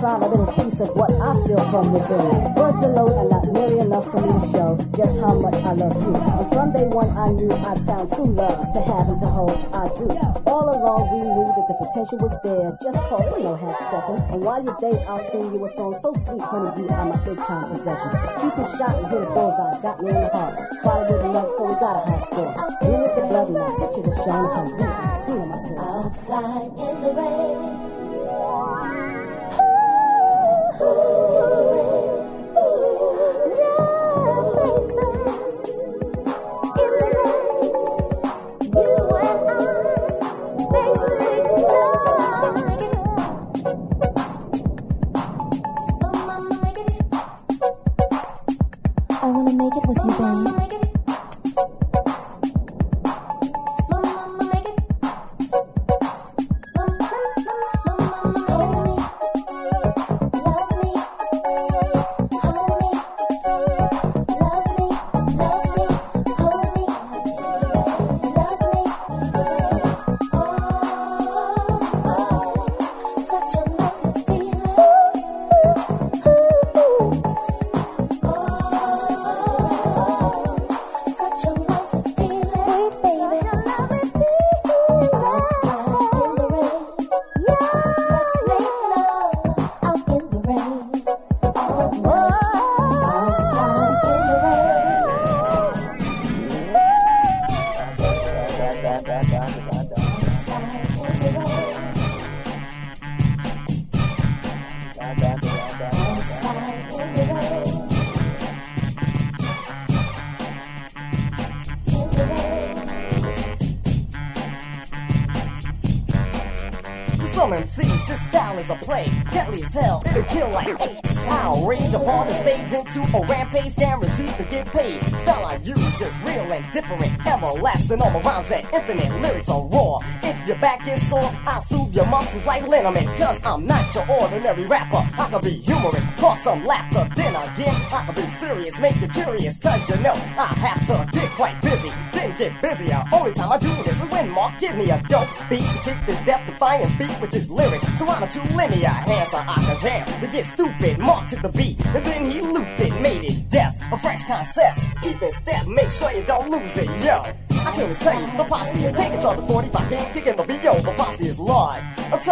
find a little piece of what I feel from within. Words alone are not nearly enough for me to show just how much I love you. And from day one, I knew I'd found true love to have and to hold. I do. All along, we knew that the potential was there. Just call it no half stepping. And while you date, I'll sing you a song so sweet, honey, you are my big time possession. Stupid shot and hit a bullseye, got me in the heart. Quality with love, so we got a high score. You with the blood, and our pictures are showing how you Outside in the rain. ordinary rapper. I can be humorous, cause some laughter. Then again, I can be serious, make you curious. Cause you know, I have to get quite busy, then get busier. Only time I do this is when Mark give me a dope beat to keep this death-defying beat, which is lyric. So I'm a too linear answer I can jam. To get stupid, Mark took the beat, and then he looped it, made it death. A fresh concept, keep it step, make sure you don't lose it, yo. I can't say the posse is taking charge of 45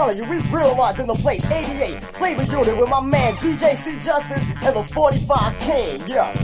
telling you, we real odds in the place. 88 flavor unit with my man DJ C Justice and the 45 King. Yeah.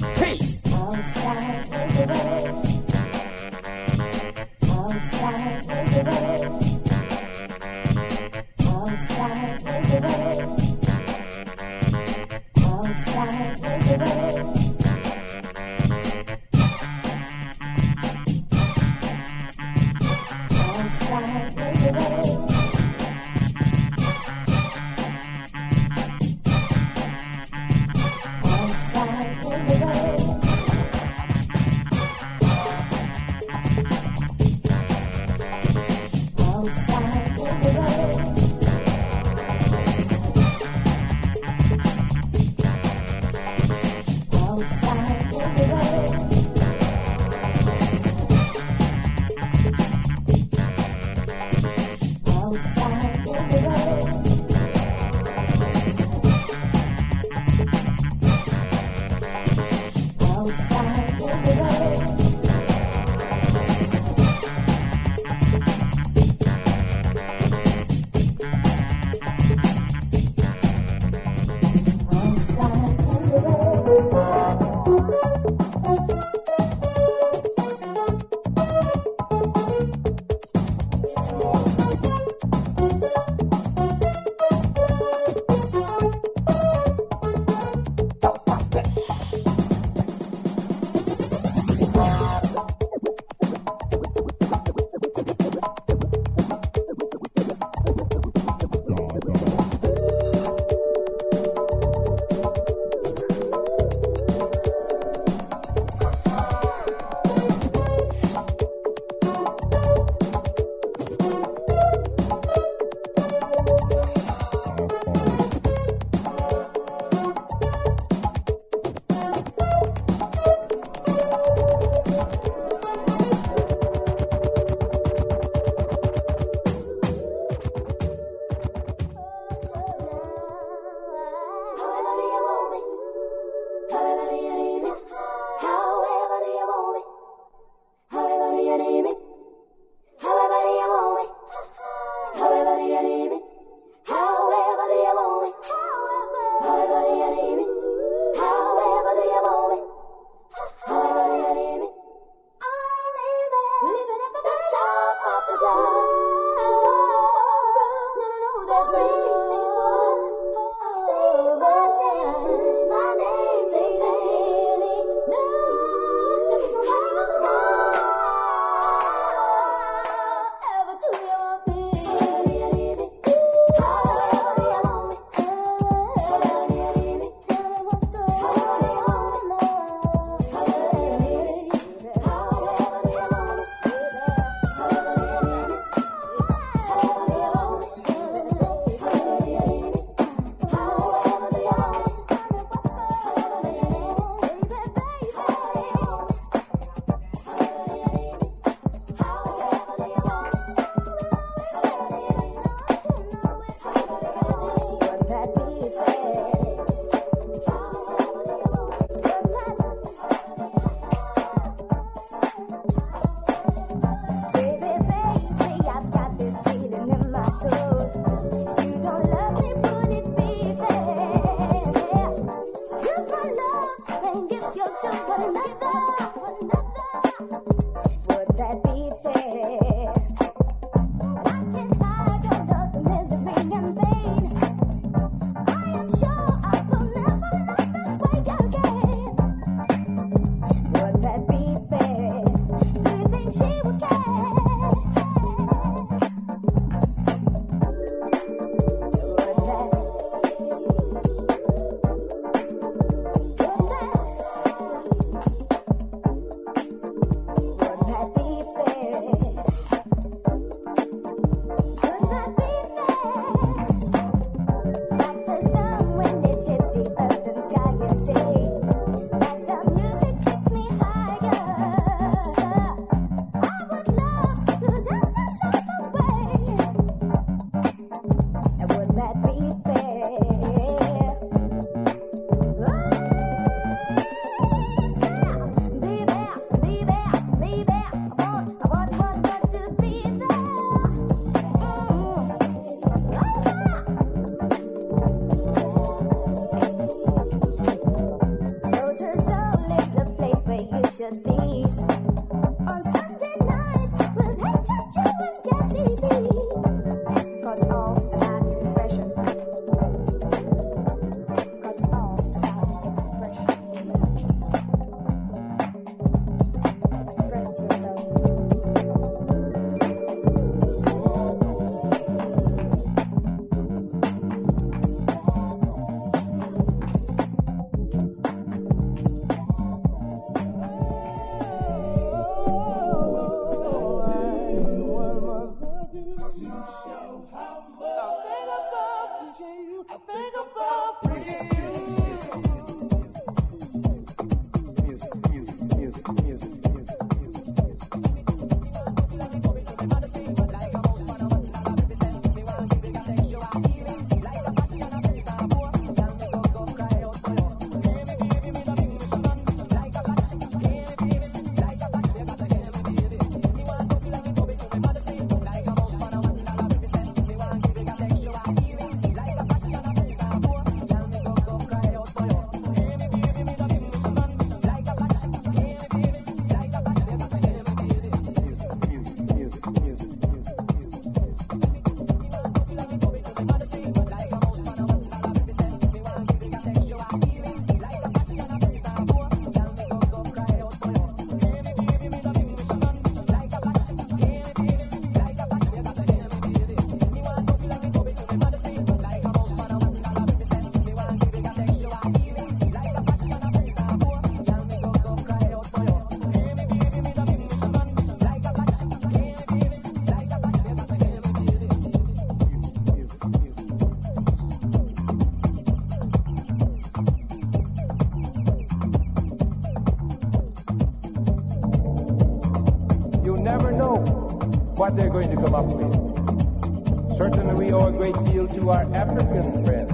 What they're going to come up with. Certainly, we owe a great deal to our African friends.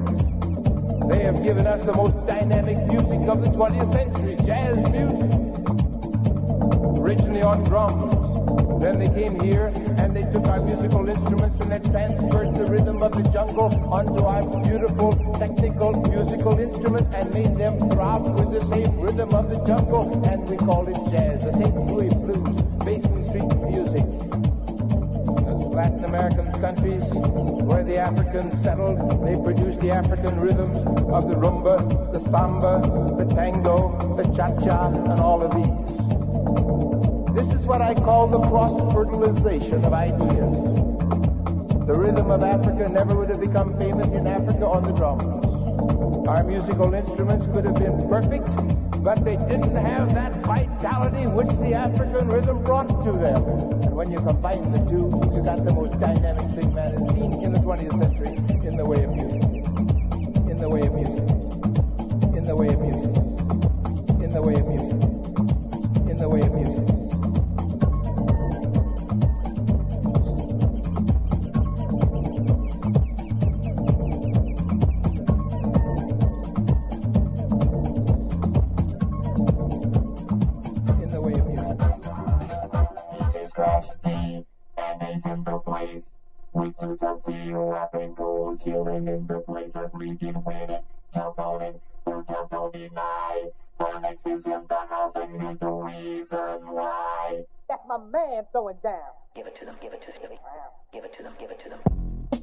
They have given us the most dynamic music of the 20th century, jazz music. Originally on drums. Then they came here and they took our musical instruments and they transferred the rhythm of the jungle onto our beautiful technical musical instruments and made them throb with the same rhythm of the jungle and we call it jazz. Africans settled, they produced the African rhythms of the rumba, the samba, the tango, the cha-cha, and all of these. This is what I call the cross-fertilization of ideas. The rhythm of Africa never would have become famous in Africa on the drums. Our musical instruments could have been perfect, but they didn't have that vitality which the African rhythm brought to them. And when you combine the two, you got the most dynamic thing man has seen in the 20th century in the way of music. In the way of music. In the way of music. In the way of music. Chilling in the place, I'm leaking with it, jump on it, so just don't deny. The next is in the house, and here's the reason why. That's my man throwing down. Give it to them, give it to them, give it to them, give it to them.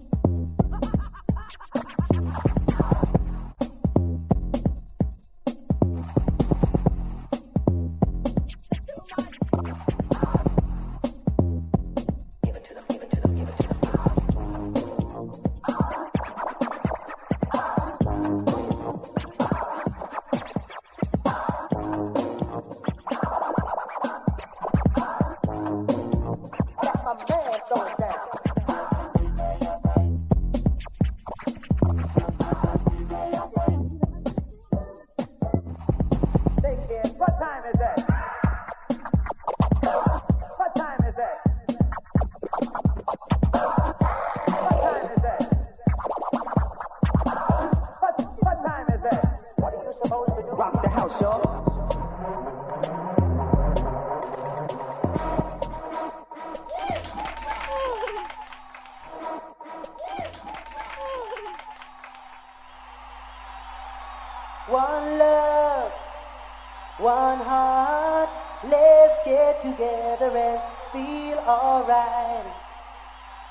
Together and feel alright.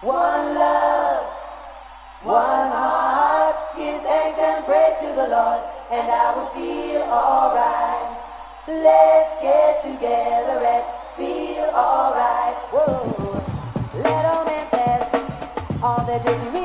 One love, one heart. Give thanks and praise to the Lord, and I will feel alright. Let's get together and feel alright. Whoa. Let pass all their dirty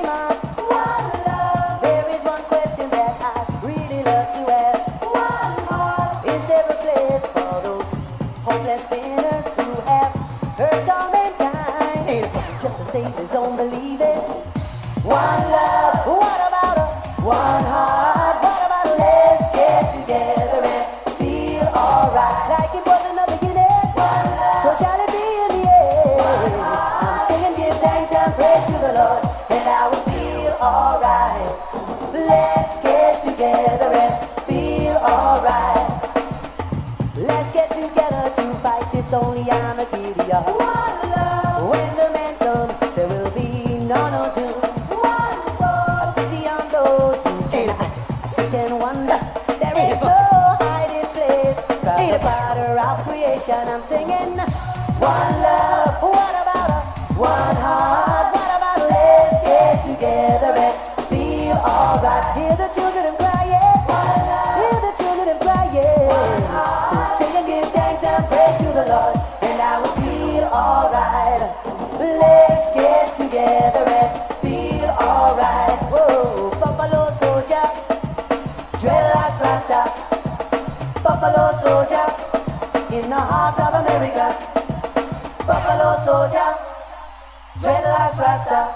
one heart? What about let's get together and feel alright? Hear the children crying. One love. Hear the children crying. Sing and give thanks and praise to the Lord, and I will feel alright. Let's get together and feel alright. Whoa, Buffalo soldier, dreadlocks rasta, Buffalo soldier, in the heart of America. Buffalo soldier, dreadlocks rasta,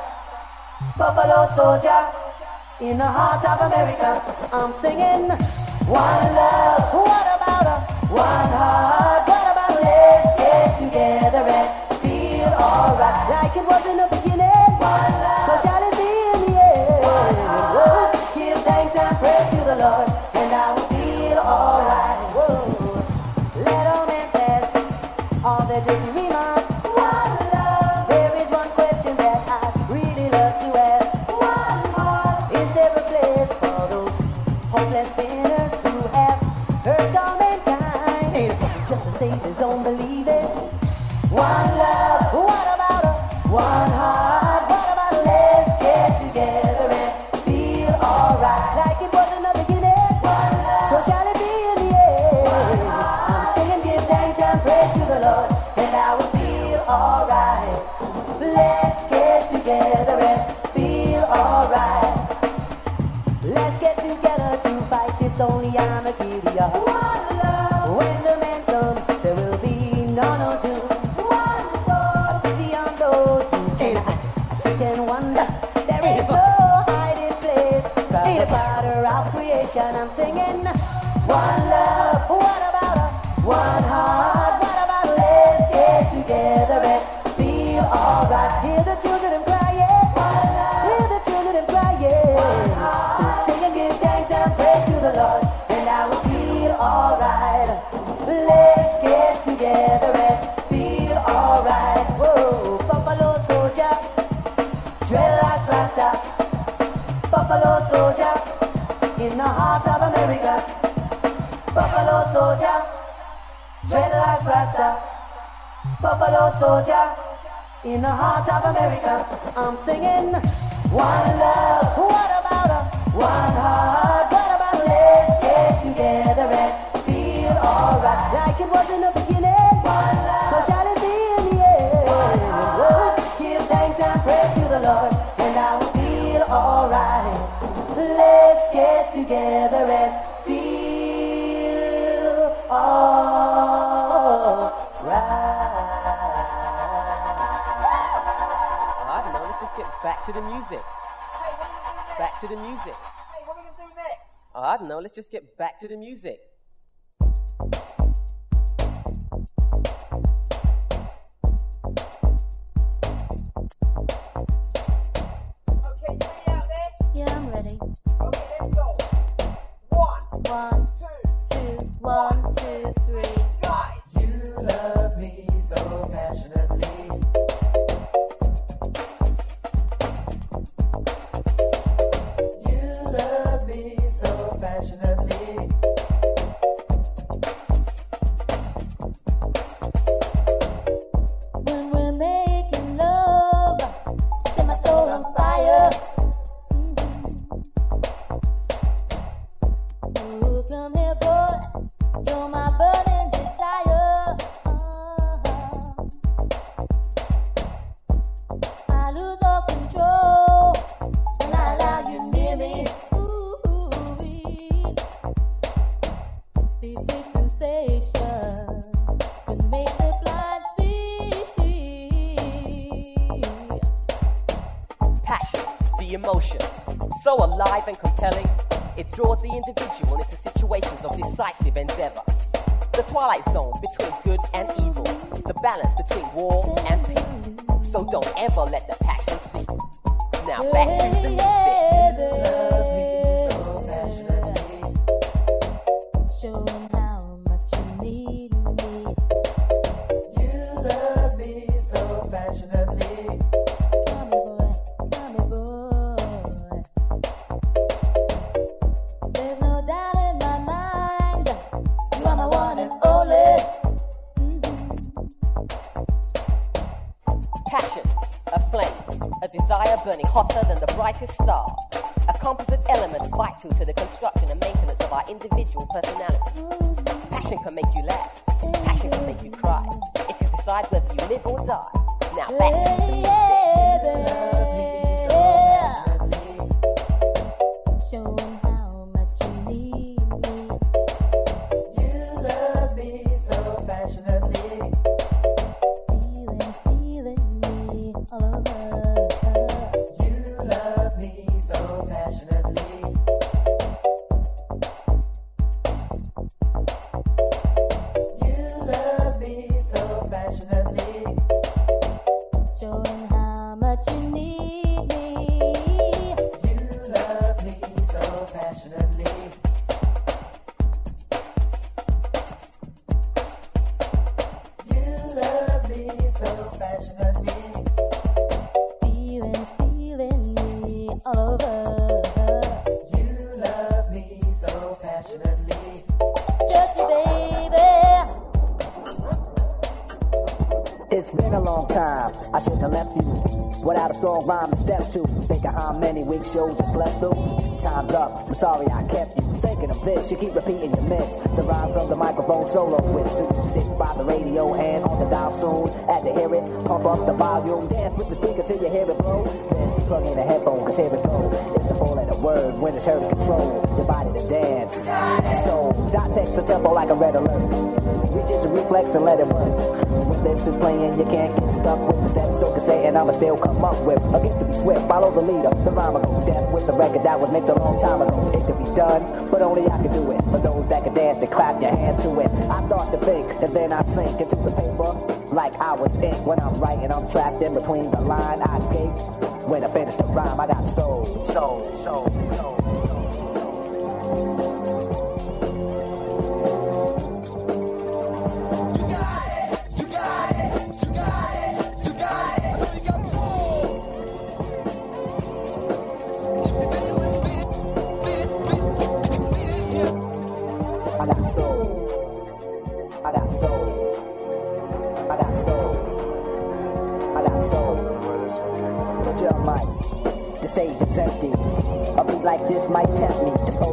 Buffalo soldier, in the heart of America. I'm singing one love. What about a one heart? What about let's get together and feel alright like it was in the in the heart of America. Buffalo soldier, dreadlocks rasta, Buffalo soldier, in the heart of America. I'm singing one love. What about a one heart? What about let's get together and feel alright like it was in the back to the music. Hey, what are you gonna do next? Back to the music. Hey, what are you gonna do next? Oh, I don't know. Let's just get back to the music. Okay, you ready out there? Yeah, I'm ready. Okay, let's go. One, One, two, two, one, two, three. Emotion, so alive and compelling, it draws the individual into situations of decisive endeavor. The twilight zone between good and evil, the balance between war and peace. So don't ever let the passion cease. Now back to the music. Just baby. It's been a long time. I should have left you without a strong rhyme to step to. Think of how many week shows you slept through. Time's up. I'm sorry I kept you. Thinking of this, you keep repeating your miss. The rhyme from the microphone solo with suit. Sit by the radio and on the dial soon. As you hear it, pump up the volume. Dance with the speaker till you hear it blow. Then plug in a headphone, cause here it go. It's a four letter word when it's heard to control your body to dance. So, dot text a tempo like a red alert. Reach into reflex and let it work. When this is playing, you can't get stuck with the steps. So can say, and I'ma still come up with a gift to be swift. Follow the leader, the rhyme will go deaf with the record that was mixed a long time ago. It could be done, but only I can do it. For those that can dance and clap your hands to it. I start to think, and then I sink into the paper like I was ink. When I'm writing, I'm trapped in between the line. I escape. When I finish the rhyme, I got soul, soul, soul, soul.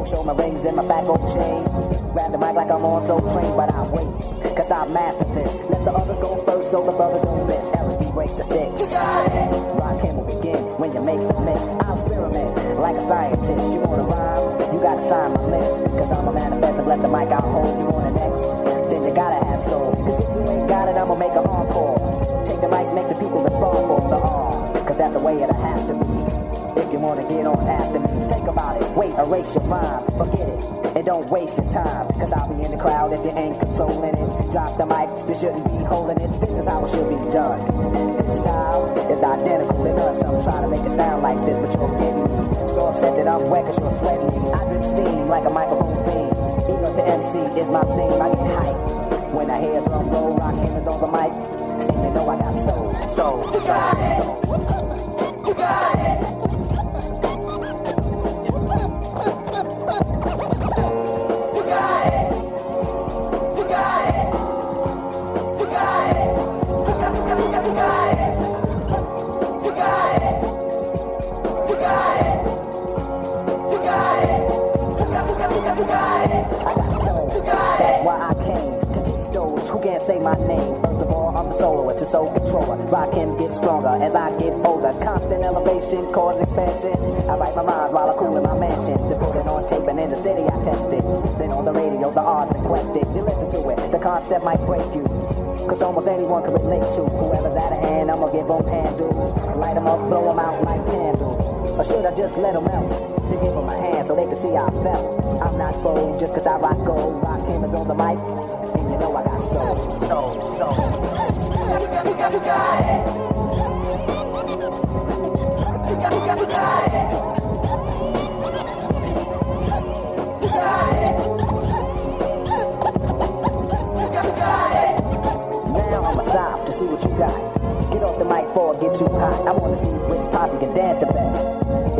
Show my rings and my back on chain. Grab the mic like I'm on so trained, but I wait. Cause I master this. Let the others go first so the brothers don't miss. Eric break the sticks. Rock him will begin when you make the mix. I'll experiment like a scientist. You wanna rhyme? You gotta sign my list. Cause I'm a manifest and let the mic I'll hold you on the next. Then you gotta have soul. Cause if you ain't got it, I'ma make a encore. Take the mic, make the people respond for the. Cause that's the way it'll have wanna get on after me, think about it. Wait, erase your rhyme, forget it. And don't waste your time. Cause I'll be in the crowd if you ain't controlling it. Drop the mic, you shouldn't be holding it. This is how it should be done. This style is identical to none. Some try to make it sound like this, but you're getting me. So upset that I'm wet cause you're sweating me. I drip steam like a microphone theme. Ego to MC is my theme. I get hype. When I hear drum roll, rock hammers on the mic. And you know I got soul. Soul. You got it. You got it. My name. First of all, I'm the soloist to soul controller. Rock him, get stronger as I get older. Constant elevation, cause expansion. I write my mind while I cool in my mansion. Put it on tape and in the city I test it. Then on the radio, the R's requested. You listen to it, the concept might break you. Cause almost anyone can relate to Whoever's out of hand, I'ma give them handles Light them up, blow them out like candles Or should I just let them out? To give them a hand so they can see I felt I'm not bold just cause I rock gold Rock cameras on the mic you know I got soul Soul, soul stop to see what you got. Get off the mic I get too hot. I wanna see which posse can dance the best.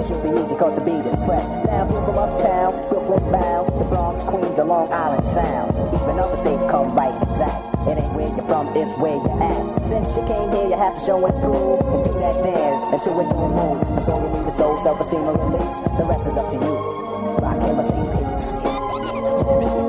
It should be easy cause the beat is fresh. Now people uptown, Brooklyn bound, the Bronx, Queens, and Long Island Sound. Even other states come right exact. It ain't where you're from, it's where you're at. Since you came here, you have to show and prove and do that dance until we're doing move. That's all you need is soul, self-esteem, and release. The rest is up to you. Rock him or say peace.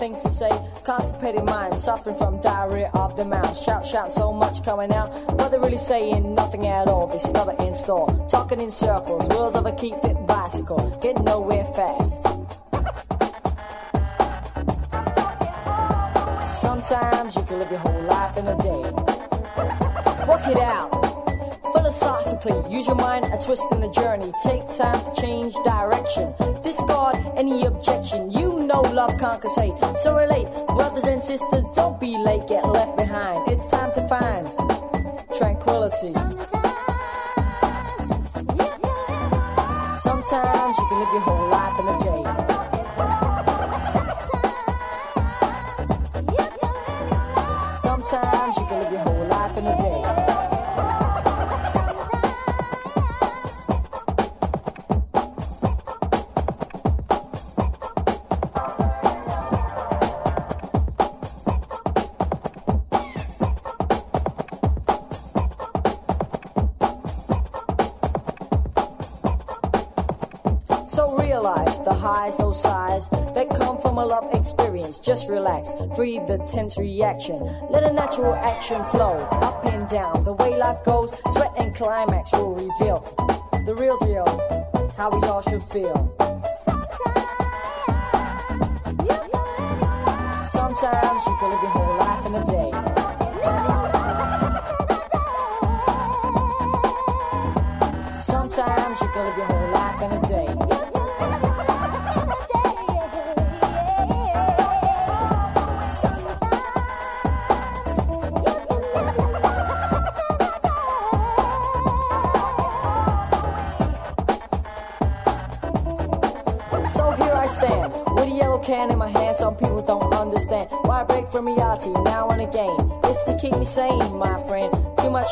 Things to say. Constipated mind, suffering from diarrhea of the mouth. Shout, shout, so much coming out. But they're really saying nothing at all. They stutter in store. Talking in circles. Wheels of a keep fit bicycle. Getting nowhere fast. Sometimes you can live your whole life in a day. Work it out. Philosophically, use your mind a twist in the journey. Take time to change direction. Discard any objection. You know love conquers hate. So relate, brothers and sisters, don't be late, get left behind. It's time to find tranquility. Just relax, free the tense reaction. Let a natural action flow up and down. The way life goes, sweat and climax will reveal the real deal. How we all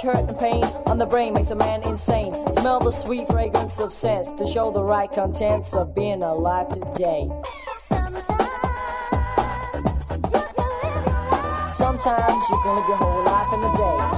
much hurt and pain on the brain makes a man insane. Smell the sweet fragrance of sense to show the right contents of being alive today. Sometimes you can live your whole life in a day.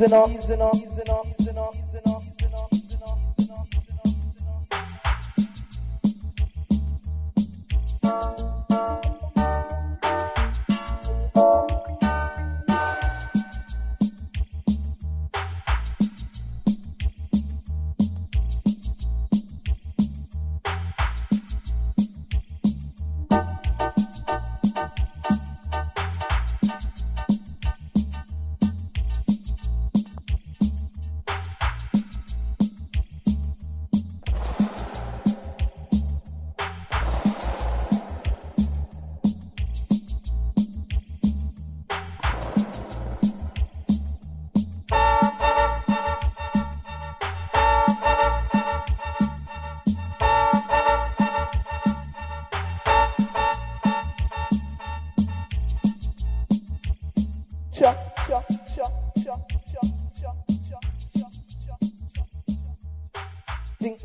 Easing up, easing up, easing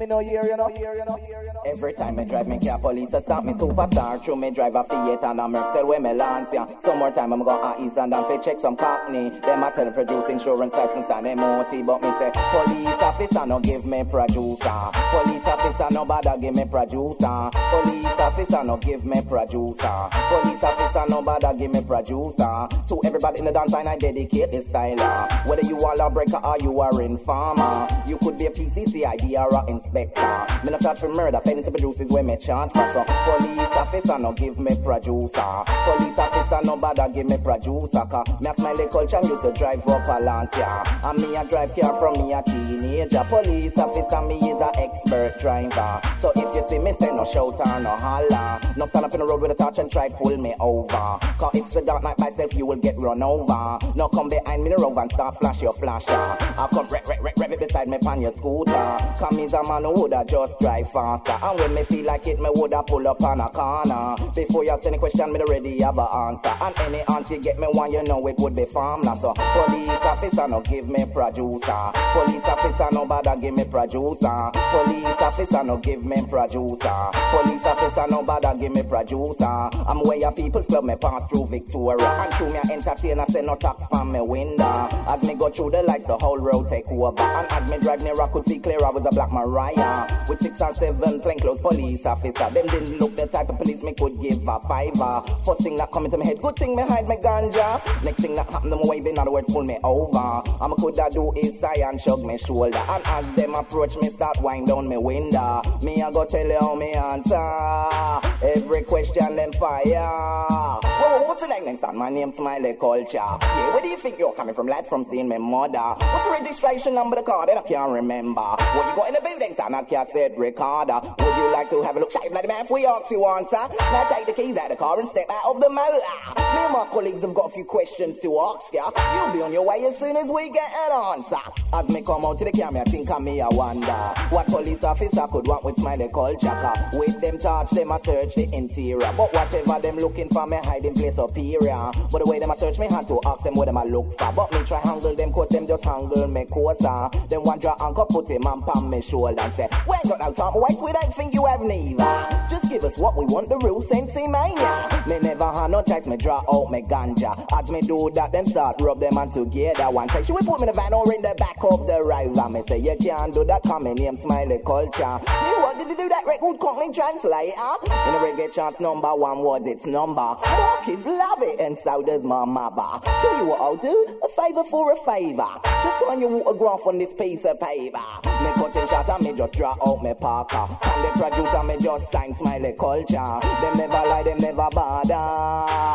Me no hear, you know, Every time me drive me car, police a stop me superstar. True me drive a Fiat and a Mercel where me lance ya. Some more time I'm go a East and fi check some cockney. Them a tell produce insurance license and MOT, but me say police officer no give me producer. Police officer no bother give me producer. Police officer no give me producer. Police officer no bother give me producer. To everybody in the dance line I dedicate this style. uh. Whether you are a breaker or you are informer, you could be a PCC ID or a inspector. Me no charge for murder, failing to produce is where me charge for. So police officer no give me producer. Police officer no bother give me producer. Cause me a Smiley Culture used to drive up a Lancia. And me a drive car from me a teenager. Police officer me is a expert driver. So if you see me say no shout or no holler, no stand up in the road with a torch and try pull me over. Cause if it's a dark night myself you will get run over. No come behind me the road and start flash your flasher. I come rev, rev, rev, rev it beside me pan your scooter. Come is a man who woulda just drive faster. And when me feel like it, me woulda pull up on a corner. Before you ask any question, me already have a answer. And any answer you get me one, you know it would be farmland. So police officer no give me producer. Police officer no bother give me producer. Police officer no give me producer. Police officer no bother give me producer. I'm where your people's club me pass through Victoria. And through me entertainer say no tax from me window. As me go through the lights, the whole road take over. And as me drive near, I could see clear I was a black Mariah. With six and seven plainclothes police officer. Them didn't look the type of police me could give a fiver. First thing that come into my head, good thing me hide my ganja. Next thing that happen, them wave in other words pull me over. I'm a could that do is sigh and shrug me shoulder. And as them approach me, start wind down me window. Me I go tell you how me answer. Every question them fire. Whoa, whoa, what's the name next time? My name's Smiley Culture. Yeah, where do you think you're coming from, lad? From seeing my mother. What's the registration number of the car? Then I can't remember. What you got in the building, son? I can't say Ricardo. Would you like to have a look? Shave like man if we ask you answer. Now take the keys out of the car and step out of the motor. Me and my colleagues have got a few questions to ask ya. You'll be on your way as soon as we get an answer. As me come out to the camera, I think of me, I wonder what police officer could want with Smiley Culture. Car. With them touch, them a search the interior. But whatever them looking for, me hiding place up here. But the way them a search me hand to ask them what them a look for. But me try handle them cause them just handle me closer. Them one draw anchor put him on palm me shoulder and say, We ain't got no time waste, we don't think you have neither. Just give us what we want, the real sinsemilla. Me never had no me draw out me ganja. As me do that, them start rub them on together. One take, should we put me in the van or in the back of the river? Me say, you can't do that, come in name Smiley Culture. You what did you do that record Cockney Translation? In the reggae charts, number one was its number. More kids love it, and so does my mother. Tell you what I'll do, a favor for a favor. Just sign your autograph on this piece of paper. Me cutting shot and me just draw out me parker. And the producer me just sign Smiley Culture. Them never lie, them never bother.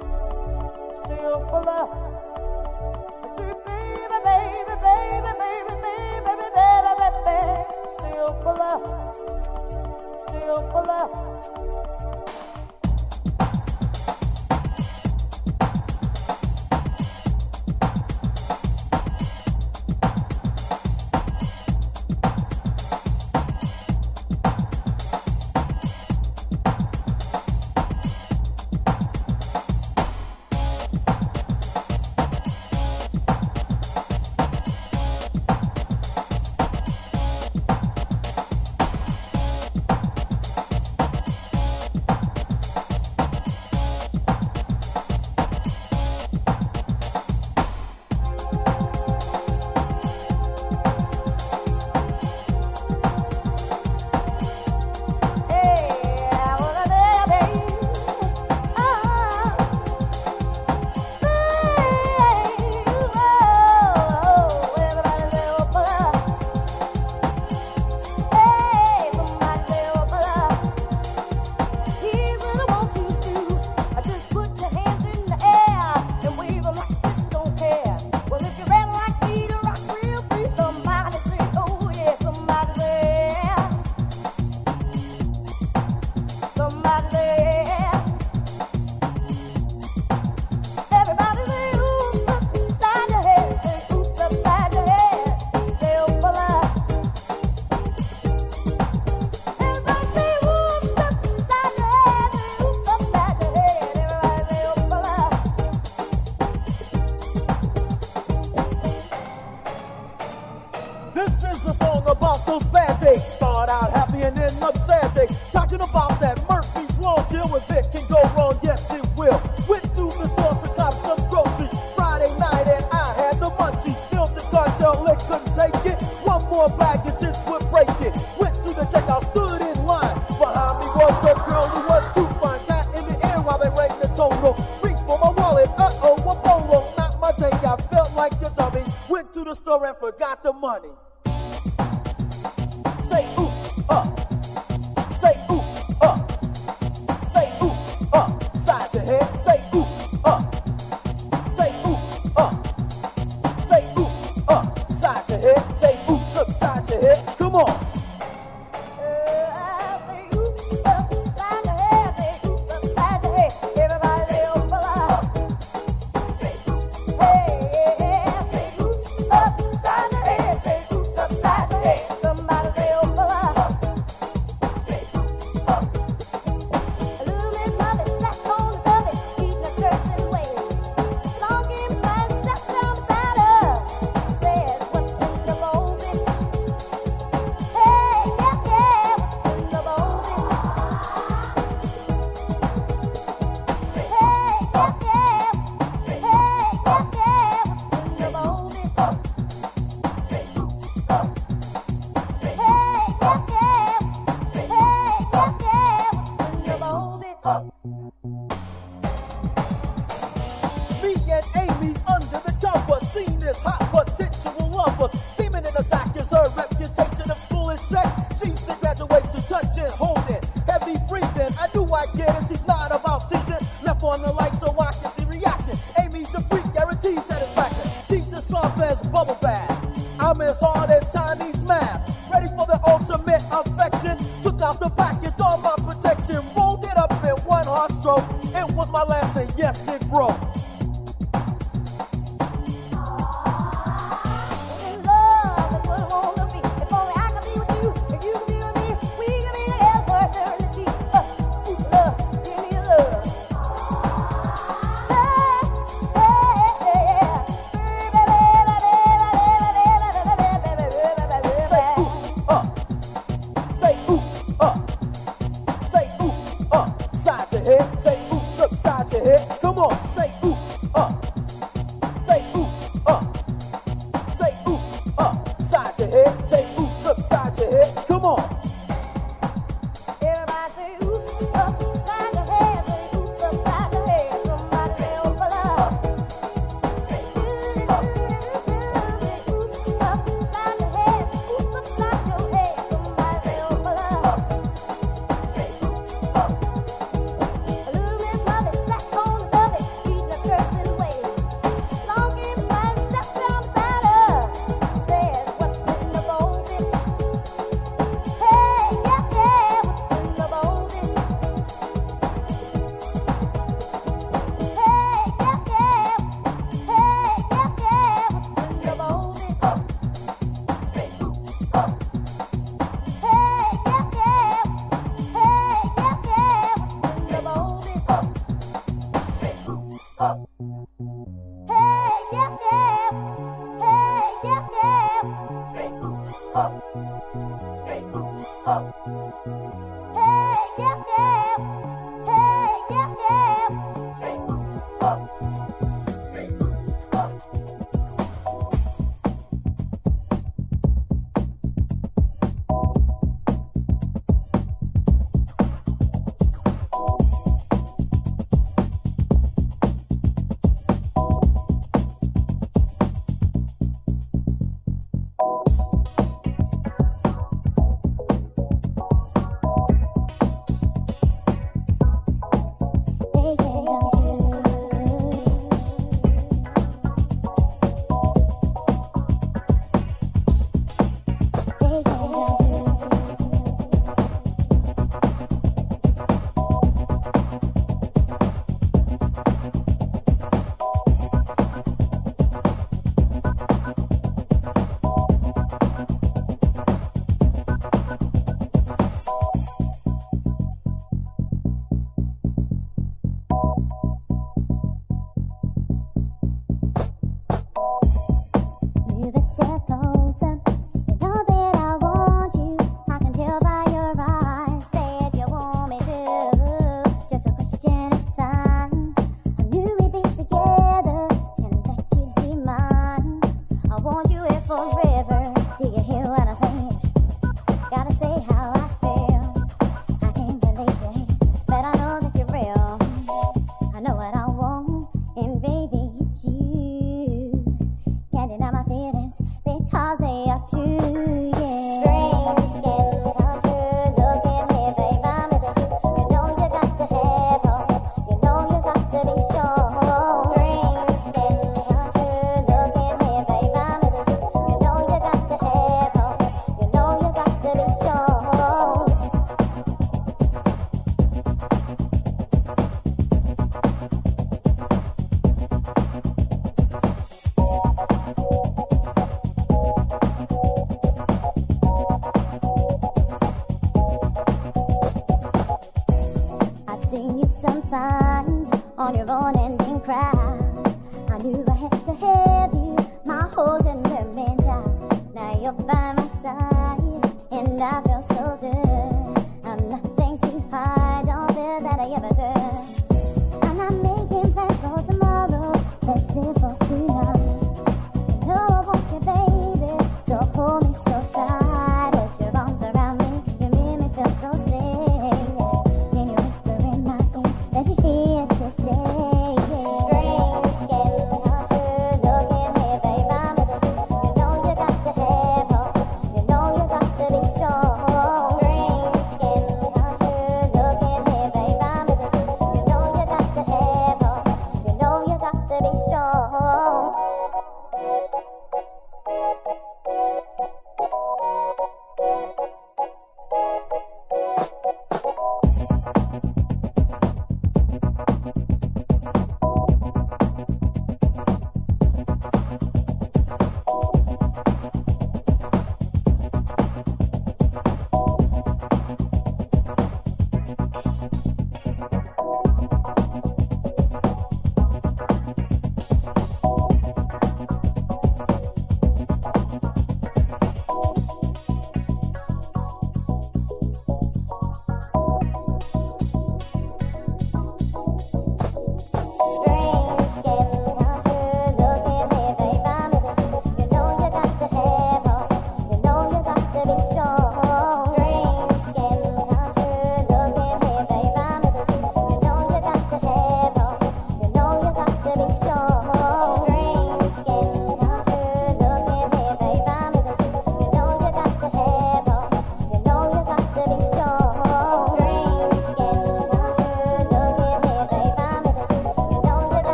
Still pull up.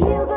Hand.